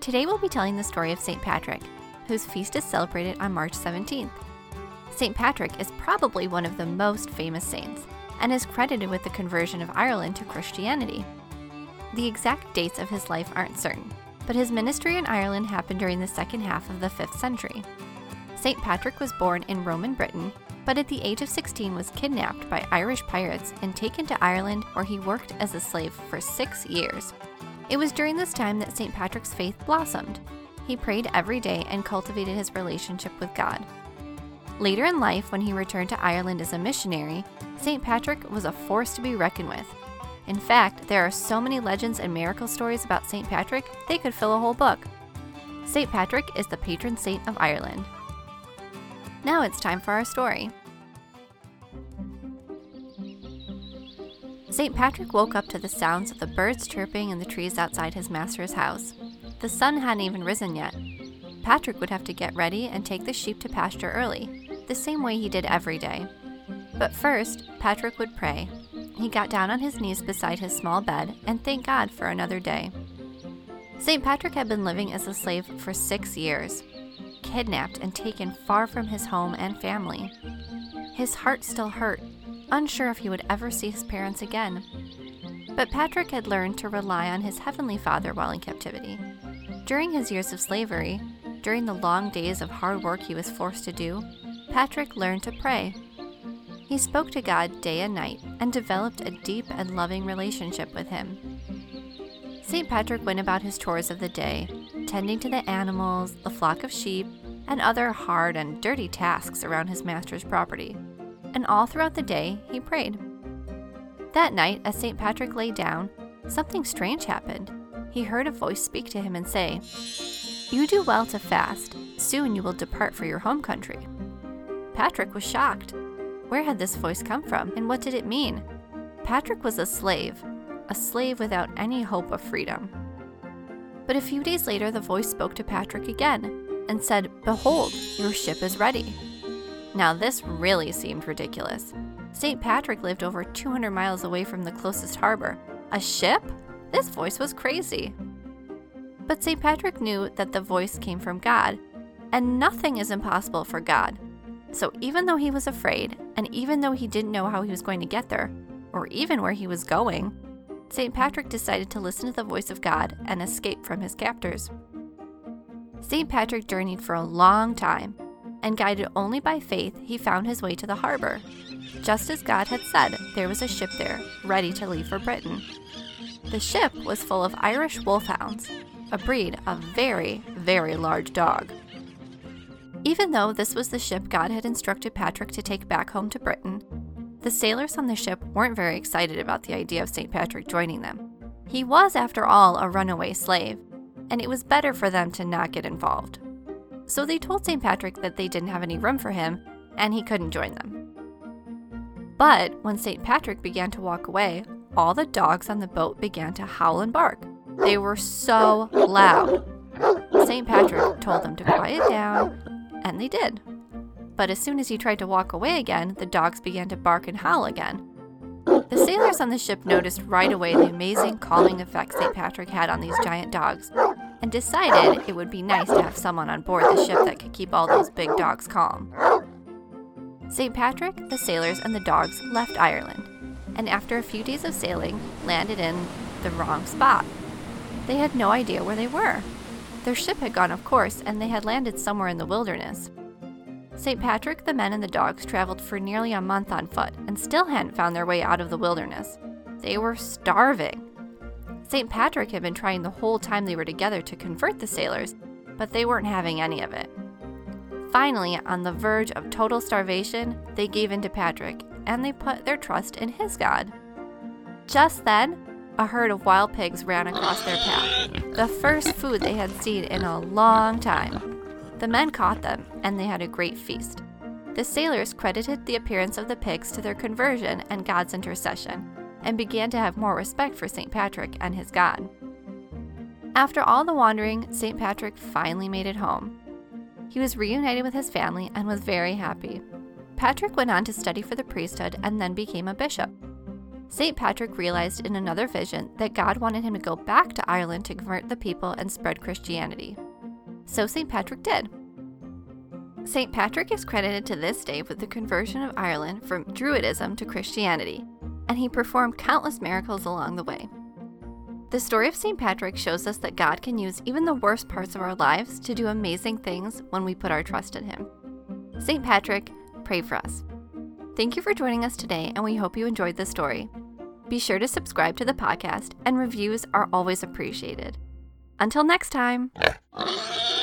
Today we'll be telling the story of St. Patrick, whose feast is celebrated on March 17th. St. Patrick is probably one of the most famous saints and is credited with the conversion of Ireland to Christianity. The exact dates of his life aren't certain, but his ministry in Ireland happened during the second half of the 5th century. St. Patrick was born in Roman Britain, but at the age of 16 was kidnapped by Irish pirates and taken to Ireland where he worked as a slave for six years. It was during this time that St. Patrick's faith blossomed. He prayed every day and cultivated his relationship with God. Later in life, when he returned to Ireland as a missionary, St. Patrick was a force to be reckoned with. In fact, there are so many legends and miracle stories about St. Patrick, they could fill a whole book. St. Patrick is the patron saint of Ireland. Now it's time for our story. St. Patrick woke up to the sounds of the birds chirping in the trees outside his master's house. The sun hadn't even risen yet. Patrick would have to get ready and take the sheep to pasture early, the same way he did every day. But first, Patrick would pray. He got down on his knees beside his small bed and thanked God for another day. St. Patrick had been living as a slave for six years, kidnapped and taken far from his home and family. His heart still hurt unsure if he would ever see his parents again. But Patrick had learned to rely on his Heavenly Father while in captivity. During his years of slavery, during the long days of hard work he was forced to do, Patrick learned to pray. He spoke to God day and night and developed a deep and loving relationship with Him. St. Patrick went about his chores of the day, tending to the animals, the flock of sheep, and other hard and dirty tasks around his master's property and all throughout the day he prayed. That night, as St. Patrick lay down, something strange happened. He heard a voice speak to him and say, You do well to fast. Soon you will depart for your home country. Patrick was shocked. Where had this voice come from, and what did it mean? Patrick was a slave, a slave without any hope of freedom. But a few days later, the voice spoke to Patrick again and said, Behold, your ship is ready. Now, this really seemed ridiculous. St. Patrick lived over 200 miles away from the closest harbor. A ship? This voice was crazy. But St. Patrick knew that the voice came from God, and nothing is impossible for God. So even though he was afraid, and even though he didn't know how he was going to get there, or even where he was going, St. Patrick decided to listen to the voice of God and escape from his captors. St. Patrick journeyed for a long time and guided only by faith, he found his way to the harbor. Just as God had said, there was a ship there, ready to leave for Britain. The ship was full of Irish wolfhounds, a breed of very, very large dog. Even though this was the ship God had instructed Patrick to take back home to Britain, the sailors on the ship weren't very excited about the idea of St. Patrick joining them. He was, after all, a runaway slave, and it was better for them to not get involved so they told St. Patrick that they didn't have any room for him and he couldn't join them. But when St. Patrick began to walk away, all the dogs on the boat began to howl and bark. They were so loud. St. Patrick told them to quiet down, and they did. But as soon as he tried to walk away again, the dogs began to bark and howl again. The sailors on the ship noticed right away the amazing calming effect St. Patrick had on these giant dogs, and decided it would be nice to have someone on board the ship that could keep all those big dogs calm. St. Patrick, the sailors, and the dogs left Ireland, and after a few days of sailing, landed in the wrong spot. They had no idea where they were. Their ship had gone of course, and they had landed somewhere in the wilderness. St. Patrick, the men, and the dogs traveled for nearly a month on foot and still hadn't found their way out of the wilderness. They were starving. St. Patrick had been trying the whole time they were together to convert the sailors, but they weren't having any of it. Finally, on the verge of total starvation, they gave in to Patrick and they put their trust in his God. Just then, a herd of wild pigs ran across their path, the first food they had seen in a long time. The men caught them, and they had a great feast. The sailors credited the appearance of the pigs to their conversion and God's intercession, and began to have more respect for St. Patrick and his God. After all the wandering, St. Patrick finally made it home. He was reunited with his family and was very happy. Patrick went on to study for the priesthood and then became a bishop. St. Patrick realized in another vision that God wanted him to go back to Ireland to convert the people and spread Christianity. So St. Patrick did. St. Patrick is credited to this day with the conversion of Ireland from Druidism to Christianity, and he performed countless miracles along the way. The story of St. Patrick shows us that God can use even the worst parts of our lives to do amazing things when we put our trust in Him. St. Patrick, pray for us. Thank you for joining us today, and we hope you enjoyed the story. Be sure to subscribe to the podcast, and reviews are always appreciated. Until next time!